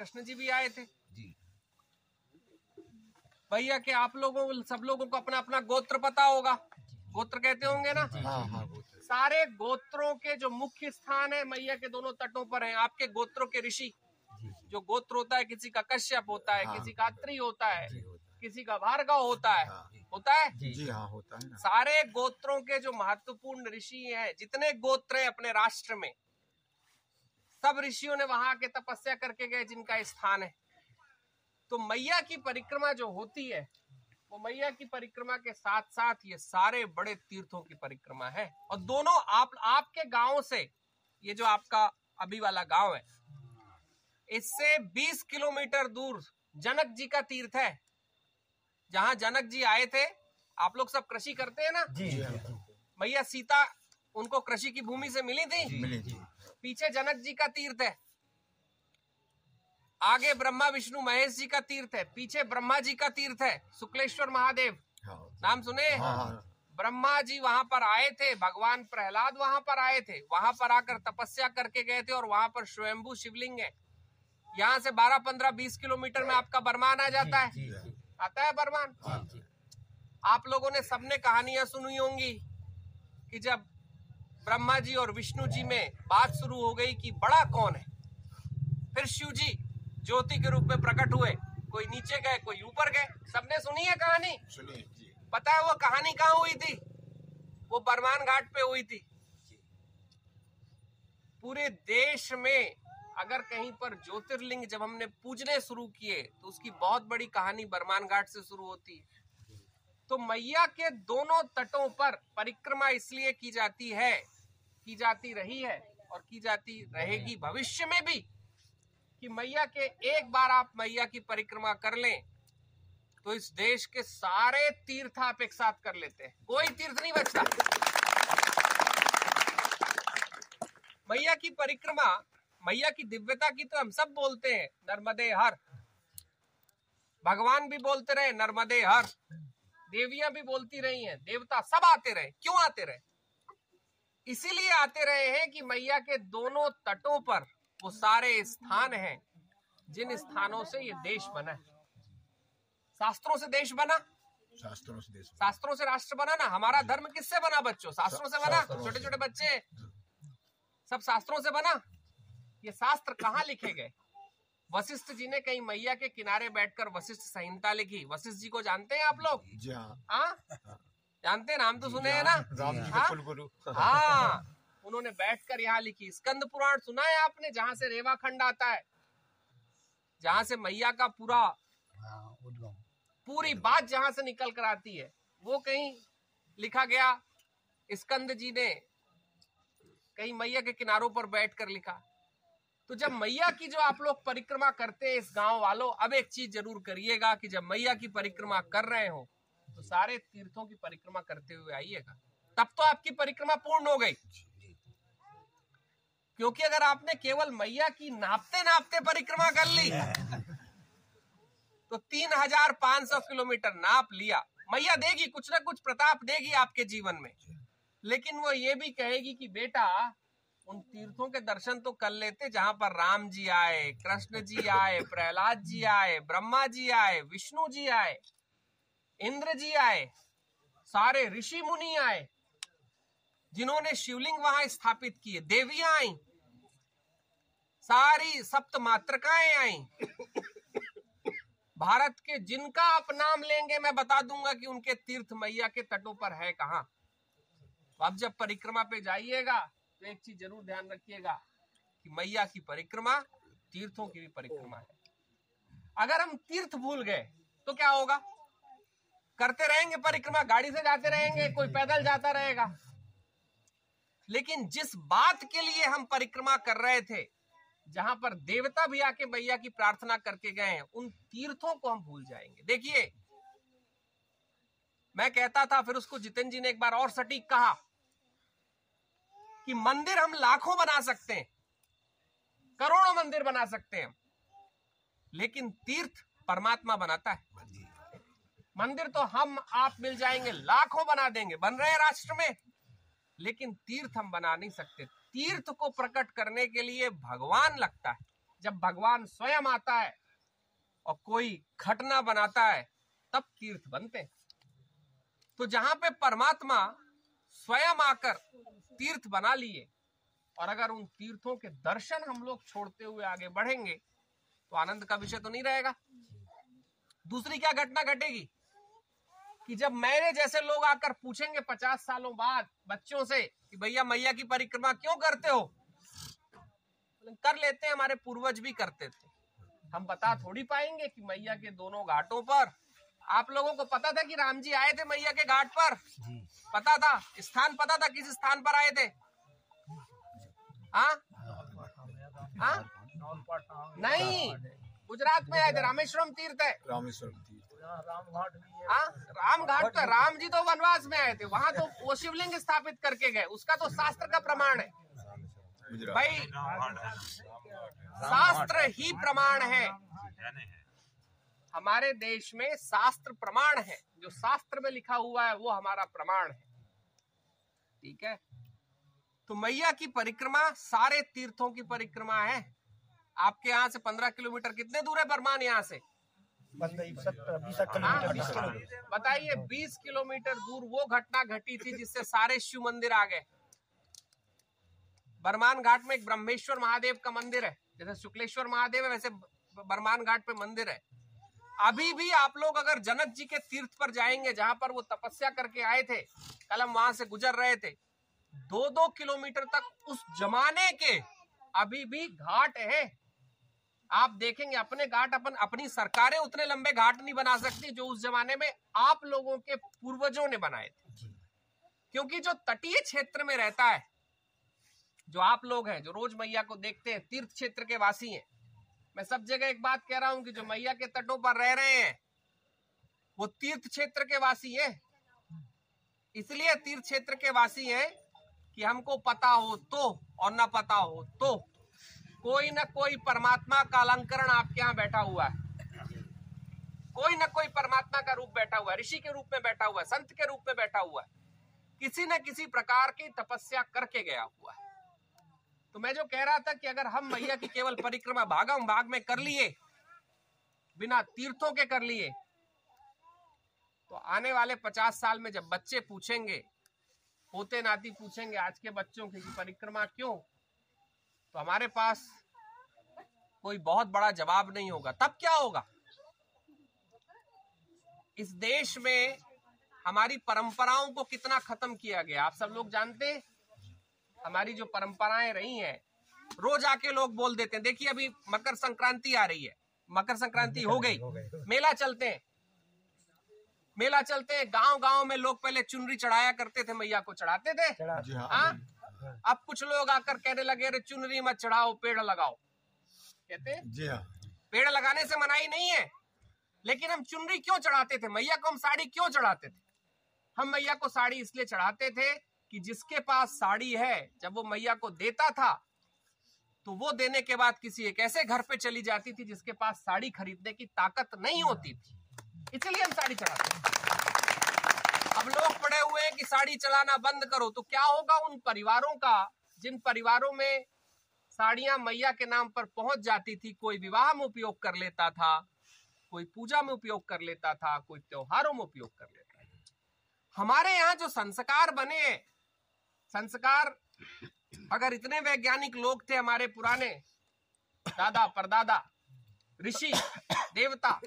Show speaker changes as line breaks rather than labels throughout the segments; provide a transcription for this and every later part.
कृष्ण जी भी आए थे।
जी।
भैया के आप लोगों सब लोगों को अपना अपना गोत्र पता होगा। गोत्र कहते होंगे ना?
हाँ हाँ।
सारे गोत्रों के जो मुख्य स्थान है मैया के दोनों तटों पर हैं। आपके गोत्रों के ऋषि जो गोत्र होता है किसी का कश्यप होता है
हाँ।
किसी का अत्रि होता है किसी का भार्गव होता है।
हाँ।
होता है?
है जी हाँ होता है ना।
सारे गोत्रों के जो महत्वपूर्ण ऋषि हैं जितने गोत्र हैं अपने राष्ट्र में सब ऋषियों ने वहाँ के तपस्या करके गए जिनका स्थान है। तो मैया की परिक्रमा जो होती है वो मैया की परिक्रमा के साथ साथ ये सारे बड़े तीर्थों की परिक्रमा है। और दोनों आप आपके गाँव से ये जो आपका अभी वाला गाँव है इससे 20 किलोमीटर दूर जनक जी का तीर्थ है। जहाँ जनक जी आए थे आप लोग सब कृषि करते हैं ना?
जी
मैया सीता उनको कृषि की भूमि से मिली थी?
मिले जी
पीछे जनक जी का तीर्थ है। आगे ब्रह्मा विष्णु महेश जी का तीर्थ है। पीछे ब्रह्मा जी का तीर्थ है। शुक्लेश्वर महादेव।
हाँ
नाम सुने?
हाँ हाँ।
ब्रह्मा जी वहाँ पर आए थे। भगवान प्रहलाद वहाँ पर आए थे। वहाँ पर आकर तपस्या करके गए थे और वहाँ पर स्वयंभू शिवलिंग है। यहाँ से 12 15 20 किलोमीटर में आपका बरमान आ जाता है।
जी हाँ
आता है बरमान? आप लोगों ने सबने कहानियाँ सुनी होंगी कि जब ब्रह्मा जी और विष्णु जी में बात शुरू हो गई कि बड़ा कौन है? फिर शिव जी ज्योति के रूप में प्रकट हुए। कोई नीचे गए कोई ऊपर गए। सबने सुनी है कहानी?
सुनिए जी।
पता है वो कहानी कहाँ हुई थी? वो बरमान घाट पे हुई थी। पूरे देश में अगर कहीं पर ज्योतिर्लिंग जब हमने पूजने शुरू किए तो उसकी बहुत बड़ी कहानी बरमान घाट से शुरू होती। है तो मैया के दोनों तटों पर परिक्रमा इसलिए की जाती है, की जाती रही है और की जाती रहेगी भविष्य में भी कि मैया के एक बार आप मैया की परिक्रमा कर लें तो इस देश के सारे तीर्थ आप एक साथ कर लेते हैं। कोई तीर्थ नहीं बचता। मैया की परिक्रमा, मैया की दिव्यता की तो हम सब बोलते हैं, नर्मदे हर। भगवान भी बोलते रहे, नर्मदे हर। देवियाँ भी बोलती रही हैं देवता सब आते रहे। क्यों आते रहे? इसीलिए आते रहे हैं कि मैया के दोनों तटों पर वो सारे स्थान हैं जिन स्थानों से ये देश बना है। शास्त्रों से देश बना?
शास्त्रों से देश
शास्त्रों से राष्ट्र बना ना? हमारा धर्म किससे बना बच्चों? शास्त्रों से बना? छोटे छोटे बच्चे? सब शास्त्रों से बना? ये शास्त्र कहाँ लिखे गए? वशिष्ठ जी ने कहीं मैया के किनारे बैठकर वशिष्ठ संहिता लिखी। वशिष्ठ जी को जानते हैं आप लोग?
हाँ।
हाँ? जानते हैं? नाम तो सुने हैं ना?
राम जी
हाँ?
के कुलगुरु।
हाँ। उन्होंने बैठकर यहाँ लिखी। स्कंद पुराण सुना है आपने जहाँ से रेवा खंड आता है? जहाँ से मैया का पूरा पूरी बात जहाँ से निकल कर आती है वो कहीं लिखा गया। स्कंद जी ने कहीं मैया के किनारों पर बैठकर लिखा। तो जब मैया की जो आप लोग परिक्रमा करते हैं इस गाँव वालों, अब एक चीज़ ज़रूर करिएगा कि जब मैया की परिक्रमा कर रहे हो तो सारे तीर्थों की परिक्रमा करते हुए आइएगा। तब तो आपकी परिक्रमा पूर्ण हो गई। क्योंकि अगर आपने केवल मैया की नापते नापते परिक्रमा कर ली तो तीन हज़ार पाँच सौ किलोमीटर नाप लिया। मैया देगी, कुछ ना कुछ प्रताप देगी आपके जीवन में। लेकिन वो ये भी कहेगी कि बेटा उन तीर्थों के दर्शन तो कर लेते जहाँ पर राम जी आए, कृष्ण जी आए, प्रहलाद जी आए, ब्रह्मा जी आए, विष्णु जी आए, इंद्र जी आए, सारे ऋषि मुनि आए, जिन्होंने शिवलिंग वहाँ स्थापित किए, देवियाँ आई, सारी सप्त मातृकाएँ आई। भारत के जिनका आप नाम लेंगे, मैं बता दूँगा कि उनके तीर्थ मैया के तटों पर है कहा। अब जब परिक्रमा पे जाइएगा तो एक चीज़ ज़रूर ध्यान रखिएगा कि मैया की परिक्रमा तीर्थों की भी परिक्रमा है। अगर हम तीर्थ भूल गए तो क्या होगा? करते रहेंगे परिक्रमा, गाड़ी से जाते रहेंगे, कोई पैदल जाता रहेगा। लेकिन जिस बात के लिए हम परिक्रमा कर रहे थे, जहाँ पर देवता भी आके मैया की प्रार्थना करके गए हैं, उन तीर्थों को हम भूल जाएँगे। देखिए, मैं कहता था, फिर उसको जितेंद्र जी ने एक बार और सटीक कहा कि मंदिर हम लाखों बना सकते हैं, करोड़ों मंदिर बना सकते हैं, लेकिन तीर्थ परमात्मा बनाता है। मंदिर तो हम आप मिल जाएँगे, लाखों बना देंगे, बन रहे हैं राष्ट्र में, लेकिन तीर्थ हम बना नहीं सकते। तीर्थ को प्रकट करने के लिए भगवान लगता है। जब भगवान स्वयं आता है और कोई घटना बनाता है, तब तीर्थ बनते हैं। तो जहाँ पे परमात्मा स्वयं आकर तीर्थ बना लिए। और अगर उन तीर्थों के दर्शन हम लोग छोड़ते हुए आगे बढ़ेंगे तो आनंद का विषय तो नहीं रहेगा। दूसरी क्या घटना घटेगी? कि जब मेरे जैसे लोग आकर पूछेंगे पचास सालों बाद बच्चों से कि भैया मैया की परिक्रमा क्यों करते हो? कर लेते हैं, हमारे पूर्वज भी करते थे। हम बता थोड़ी पाएँगे कि मैया के दोनों घाटों पर आप लोगों को पता था कि राम जी आए थे मैया के घाट पर? पता था? स्थान पता था किस स्थान पर आए थे? हाँ? हाँ? नहीं। गुजरात में आए थे रामेश्वरम तीर्थ है।
रामेश्वरम तीर्थ।
हाँ? राम घाट तो राम जी तो वनवास में आए थे। वहाँ तो वो शिवलिंग स्थापित करके गए। उसका तो शास्त्र का प्रमाण है। भाई शास्त्र ही प्रमाण है। हमारे देश में शास्त्र प्रमाण है। जो शास्त्र में लिखा हुआ है वो हमारा प्रमाण है। ठीक है? तो मैया की परिक्रमा सारे तीर्थों की परिक्रमा है। आपके यहाँ से पंद्रह किलोमीटर कितने दूर है बरमान यहाँ से? हाँ? बताइए बीस किलोमीटर दूर वो घटना घटी थी जिससे सारे शिव मंदिर आ गए। बरमान घाट में एक ब्रह्मेश्वर महादेव का मंदिर है। जैसे शुक्लेश्वर महादेव है वैसे बरमान घाट पे मंदिर है। अभी भी आप लोग अगर जनक जी के तीर्थ पर जाएँगे जहाँ पर वो तपस्या करके आए थे कल हम वहाँ से गुजर रहे थे दो दो किलोमीटर तक उस जमाने के अभी भी घाट है। आप देखेंगे अपने घाट अपन अपनी सरकारें उतने लंबे घाट नहीं बना सकती जो उस जमाने में आप लोगों के पूर्वजों ने बनाए थे। क्योंकि जो तटीय क्षेत्र में रहता है जो आप लोग हैं जो रोज मैया को देखते हैं तीर्थ क्षेत्र के वासी हैं मैं सब जगह एक बात कह रहा हूँ कि जो मैया के तटों पर रह रहे हैं, वो तीर्थ क्षेत्र के वासी हैं। इसलिए तीर्थ क्षेत्र के वासी हैं कि हमको पता हो तो और न पता हो तो। कोई ना कोई परमात्मा का अलंकरण आपके यहाँ बैठा हुआ है। कोई ना कोई परमात्मा का रूप बैठा हुआ है, ऋषि के रूप में बैठा हुआ है, संत के रूप में बैठा हुआ है। किसी न किसी प्रकार की तपस्या करके गया हुआ है। तो मैं जो कह रहा था कि अगर हम मैया की केवल परिक्रमा भागम भाग में कर लिए, बिना तीर्थों के कर लिए तो आने वाले पचास साल में जब बच्चे पूछेंगे, पोते नाती पूछेंगे, आज के बच्चों की परिक्रमा क्यों तो हमारे पास कोई बहुत बड़ा जवाब नहीं होगा। तब क्या होगा? इस देश में हमारी परंपराओं को कितना खत्म किया गया? आप सब लोग जानते हैं हमारी जो परंपराएँ रही हैं रोज आके लोग बोल देते हैं देखिए अभी मकर संक्रांति आ रही है। मकर संक्रांति हो गई। मेला चलते हैं। मेला चलते हैं गाँव गाँव में लोग पहले चुनरी चढ़ाया करते थे मैया को चढ़ाते थे।
जी हाँ
हाँ? अब कुछ लोग आकर कहने लगे अरे चुनरी मत चढ़ाओ पेड़ लगाओ। कहते हैं
जी हाँ।
पेड़ लगाने से मनाही नहीं है लेकिन हम चुनरी क्यों चढ़ाते थे? मैया को हम साड़ी क्यों चढ़ाते थे? हम मैया को साड़ी इसलिए चढ़ाते थे कि जिसके पास साड़ी है, जब वो मैया को देता था तो वो देने के बाद किसी एक ऐसे घर पे चली जाती थी जिसके पास साड़ी खरीदने की ताकत नहीं होती थी। इसलिए हम साड़ी चढ़ाते अब लोग पड़े हुए हैं कि साड़ी चलाना बंद करो तो क्या होगा उन परिवारों का, जिन परिवारों में साड़ियाँ मैया के नाम पर पहुँच जाती थी, कोई विवाह में उपयोग कर लेता था, कोई पूजा में उपयोग कर लेता था, कोई त्योहारों में उपयोग कर लेता था। हमारे यहाँ जो संस्कार बने हैं संस्कार, अगर इतने वैज्ञानिक लोग थे हमारे पुराने, दादा, परदादा, ऋषि, देवता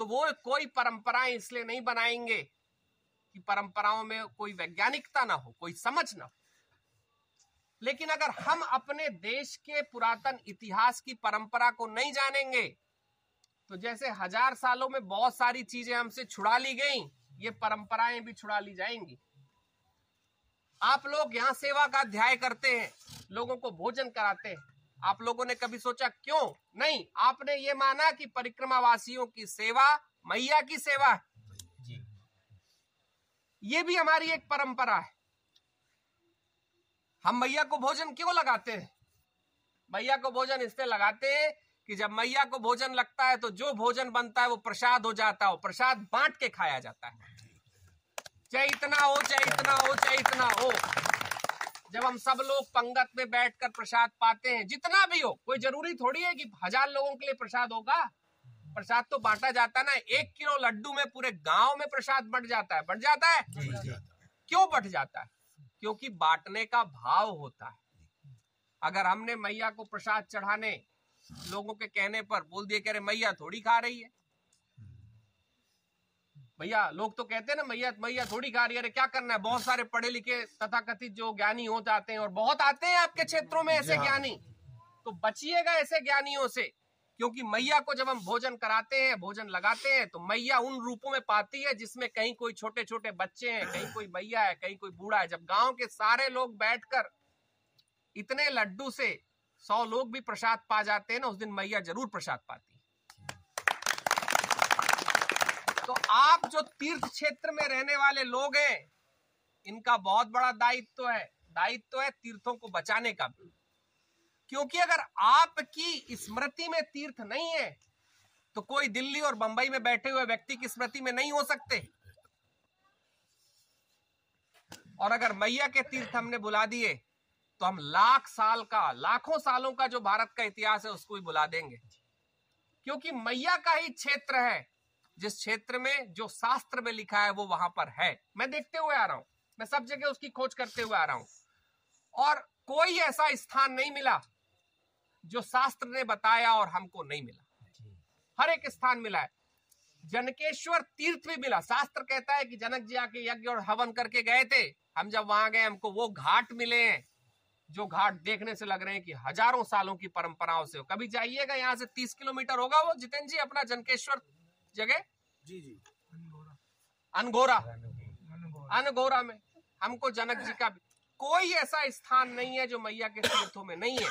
तो वो कोई परंपराएँ इसलिए नहीं बनाएँगे कि परंपराओं में कोई वैज्ञानिकता ना हो, कोई समझ ना हो। लेकिन अगर हम अपने देश के पुरातन इतिहास की परंपरा को नहीं जानेंगे तो जैसे हज़ार सालों में बहुत सारी चीज़ें हमसे छुड़ा ली गई, ये परंपराएँ भी छुड़ा ली जाएँगी। आप लोग यहाँ सेवा का अध्याय करते हैं लोगों को भोजन कराते हैं। आप लोगों ने कभी सोचा क्यों? नहीं आपने ये माना कि परिक्रमा वासियों की सेवा मैया की सेवा है। ये भी हमारी एक परंपरा है। हम मैया को भोजन क्यों लगाते हैं? मैया को भोजन इसलिए लगाते हैं कि जब मैया को भोजन लगता है तो जो भोजन बनता है वो प्रसाद हो जाता है और प्रसाद बांट के खाया जाता है। चाहे इतना हो चाहे इतना हो चाहे इतना हो। जब हम सब लोग पंगत में बैठकर प्रसाद पाते हैं जितना भी हो कोई ज़रूरी थोड़ी है कि हज़ार लोगों के लिए प्रसाद होगा? प्रसाद तो बांटा जाता है ना एक किलो लड्डू में पूरे गाँव में प्रसाद बढ़ जाता है। बढ़ जाता है? क्यों बढ़ जाता है? क्योंकि बांटने का भाव होता है। अगर हमने मैया को प्रसाद चढ़ाने लोगों के कहने पर बोल दिए कह रहे मैया थोड़ी खा रही है। भैया लोग तो कहते हैं ना मैया मैया थोड़ी खा रही है। अरे क्या करना है? बहुत सारे पढ़े लिखे तथा कथित जो ज्ञानी हो जाते हैं और बहुत आते हैं आपके क्षेत्रों में ऐसे ज्ञानी। तो बचिएगा ऐसे ज्ञानियों से क्योंकि मैया को जब हम भोजन कराते हैं भोजन लगाते हैं तो मैया उन रूपों में पाती है जिसमें कहीं कोई छोटे छोटे बच्चे हैं कहीं कोई मैया है कहीं कोई बूढ़ा है। जब गाँव के सारे लोग बैठकर इतने लड्डू से सौ लोग भी प्रसाद पा जाते हैं ना उस दिन मैया ज़रूर प्रसाद पाती तो आप जो तीर्थ क्षेत्र में रहने वाले लोग हैं, इनका बहुत बड़ा दायित्व तो है। दायित्व तो है तीर्थों को बचाने का भी। क्योंकि अगर आपकी स्मृति में तीर्थ नहीं है तो कोई दिल्ली और बंबई में बैठे हुए व्यक्ति की स्मृति में नहीं हो सकते। और अगर मैया के तीर्थ हमने बुला दिए तो हम लाख साल का, लाखों सालों का जो भारत का इतिहास है, उसको भी बुला देंगे। क्योंकि मैया का ही क्षेत्र है जिस क्षेत्र में जो शास्त्र में लिखा है वो वहाँ पर है। मैं देखते हुए आ रहा हूँ। मैं सब जगह उसकी खोज करते हुए आ रहा हूँ। और कोई ऐसा स्थान नहीं मिला जो शास्त्र ने बताया और हमको नहीं मिला। हर एक स्थान मिला है। जनकेश्वर तीर्थ भी मिला। शास्त्र कहता है कि जनक जी आके यज्ञ और हवन करके गए थे। हम जब वहाँ गए हमको वो घाट मिले हैं जो घाट देखने से लग रहे हैं कि हज़ारों सालों की परंपराओं से हो। कभी जाइएगा यहाँ से तीस किलोमीटर होगा वो। जितेंद्र जी अपना जनकेश्वर जगह?
जी जी।
अनगोरा। अनगोरा? में। हमको जनक जी का भी कोई ऐसा स्थान नहीं है जो मैया के तीर्थों में नहीं है।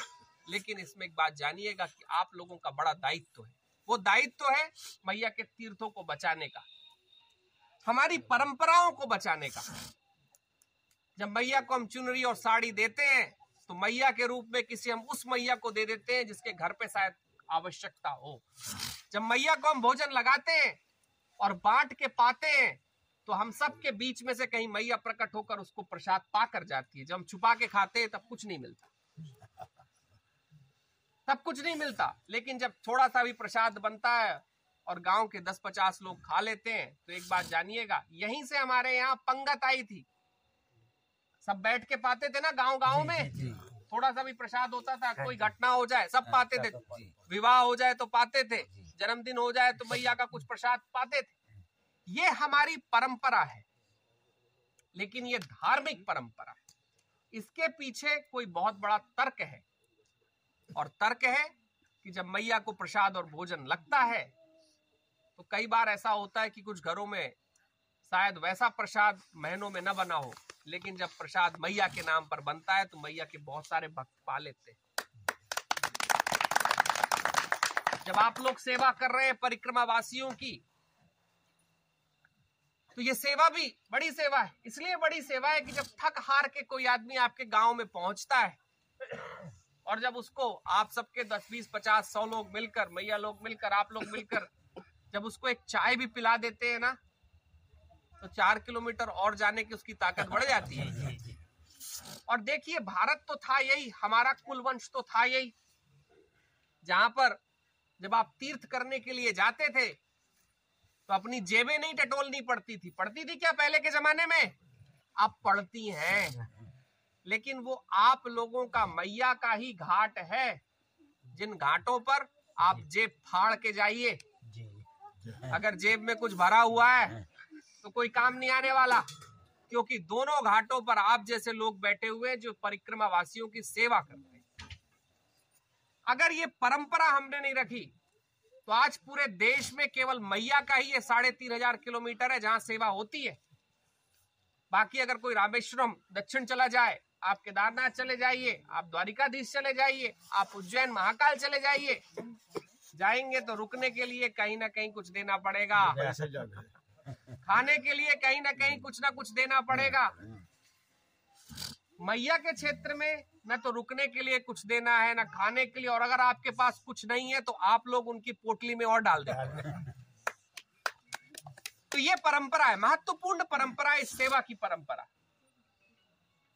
लेकिन इसमें एक बात जानिएगा कि आप लोगों का बड़ा दायित्व है। वो दायित्व है मैया के तीर्थों को बचाने का। हमारी परंपराओं को बचाने का। जब मैया को हम चुनरी और साड़ी देते हैं तो मैया के रूप में किसी हम उस मैया को दे देते हैं जिसके घर पे शायद आवश्यकता हो। जब मैया को हम भोजन लगाते हैं और बांट के पाते हैं तो हम सब के बीच में से कहीं मैया प्रकट होकर उसको प्रसाद पा कर जाती है। जब हम छुपा के खाते हैं तब कुछ नहीं मिलता। तब कुछ नहीं मिलता। लेकिन जब थोड़ा सा भी प्रसाद बनता है और गाँव के दस पचास लोग खा लेते हैं तो एक बात जानिएगा यहीं से हमारे यहाँ पंगत आई थी। सब बैठ के पाते थे ना गाँव गाँव में? थोड़ा सा भी प्रसाद होता था कोई घटना हो जाए सब पाते थे। विवाह हो जाए तो पाते थे जन्मदिन हो जाए तो मैया का कुछ प्रसाद पाते थे। ये हमारी परंपरा है लेकिन ये धार्मिक परंपरा है। इसके पीछे कोई बहुत बड़ा तर्क है और तर्क है कि जब मैया को प्रसाद और भोजन लगता है तो कई बार ऐसा होता है कि कुछ घरों में शायद वैसा प्रसाद महीनों में न बना हो लेकिन जब प्रसाद मैया के नाम पर बनता है तो मैया के बहुत सारे भक्त पा लेते हैं। जब आप लोग सेवा कर रहे हैं परिक्रमा वासियों की तो ये सेवा भी बड़ी सेवा है। इसलिए बड़ी सेवा है कि जब थक हार के कोई आदमी आपके गाँव में पहुँचता है, और जब उसको आप सबके दस, बीस, पचास, सौ लोग मिलकर, मैया लोग मिलकर, आप लोग मिलकर, जब उसको एक चाय भी पिला देते हैं ना तो चार किलोमीटर और जाने की उसकी ताकत बढ़ जाती है। और देखिए भारत तो था यही हमारा कुल वंश तो था यही। जहाँ पर जब आप तीर्थ करने के लिए जाते थे तो अपनी जेबें नहीं टटोलनी पड़ती थी। पड़ती थी क्या पहले के जमाने में? अब पड़ती हैं। लेकिन वो आप लोगों का मैया का ही घाट है। जिन घाटों पर आप जेब फाड़ के जाइए। अगर जेब में कुछ भरा हुआ है। तो कोई काम नहीं आने वाला, क्योंकि दोनों घाटों पर आप जैसे लोग बैठे हुए जो परिक्रमा वासियों की सेवा करते हैं। अगर ये परंपरा हमने नहीं रखी तो आज पूरे देश में केवल मैया का ही ये साढ़े तीन हज़ार किलोमीटर है जहाँ सेवा होती है। बाकी अगर कोई रामेश्वरम दक्षिण चला जाए, आप केदारनाथ चले जाइए, आप द्वारिकाधीश चले जाइए, आप उज्जैन महाकाल चले जाइए, जाएँगे तो रुकने के लिए कहीं ना कहीं कुछ देना पड़ेगा। खाने के लिए कहीं ना कहीं कुछ ना कुछ देना पड़ेगा। मैया के क्षेत्र में न तो रुकने के लिए कुछ देना है, ना खाने के लिए, और अगर आपके पास कुछ नहीं है तो आप लोग उनकी पोटली में और डाल दें तो ये परंपरा है, महत्वपूर्ण परंपरा इस सेवा की परंपरा।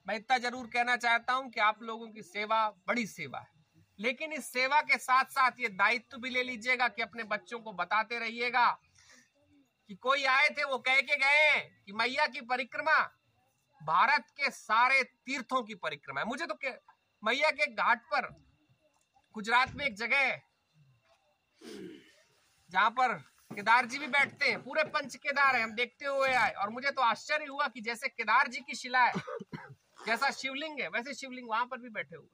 मैं इतना ज़रूर कहना चाहता हूँ कि आप लोगों की सेवा बड़ी सेवा है। लेकिन इस सेवा के साथ साथ ये दायित्व भी ले लीजिएगा कि अपने बच्चों को बताते रहिएगा कि कोई आए थे वो कह के गए कि मैया की परिक्रमा भारत के सारे तीर्थों की परिक्रमा है। मुझे तो मैया के घाट पर गुजरात में एक जगह है, जहाँ पर केदार जी भी बैठते हैं, पूरे पंच केदार है, हम देखते हुए आए। और मुझे तो आश्चर्य हुआ कि जैसे केदार जी की शिला है, जैसा शिवलिंग है, वैसे शिवलिंग वहाँ पर भी बैठे हुए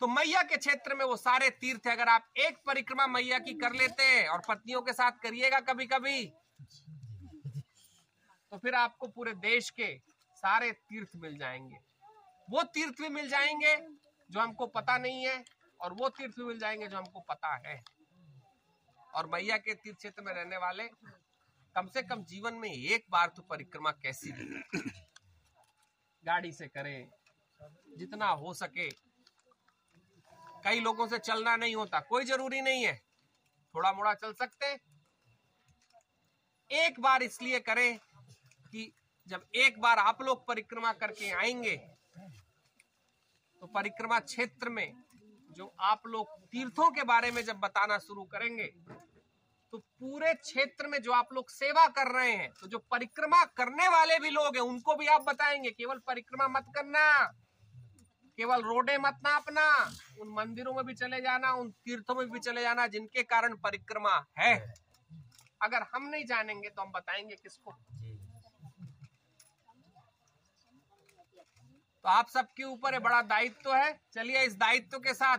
तो मैया के क्षेत्र में वो सारे तीर्थ है। अगर आप एक परिक्रमा मैया की कर लेते हैं और पत्नियों के साथ करिएगा कभी कभी तो फिर आपको पूरे देश के सारे तीर्थ मिल जाएँगे। वो तीर्थ भी मिल जाएँगे जो हमको पता नहीं है और वो तीर्थ भी मिल जाएँगे जो हमको पता है। और मैया के तीर्थ क्षेत्र में रहने वाले कम से कम जीवन में एक बार तो परिक्रमा कैसी गाड़ी से करें, जितना हो सके कई लोगों से चलना नहीं होता, कोई ज़रूरी नहीं है। थोड़ा मोड़ा चल सकते एक बार इसलिए करें कि जब एक बार आप लोग परिक्रमा करके आएँगे तो परिक्रमा क्षेत्र में जो आप लोग तीर्थों के बारे में जब बताना शुरू करेंगे तो पूरे क्षेत्र में जो आप लोग सेवा कर रहे हैं तो जो परिक्रमा करने वाले भी लोग हैं, उनको भी आप बताएँगे, केवल परिक्रमा मत करना। केवल रोडे मत ना अपना उन मंदिरों में भी चले जाना उन तीर्थों में भी चले जाना जिनके कारण परिक्रमा है। अगर हम नहीं जानेंगे तो हम बताएँगे किसको। तो आप सबके ऊपर है बड़ा दायित्व तो है। चलिए इस दायित्व तो के साथ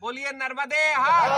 बोलिए नर्मदे हर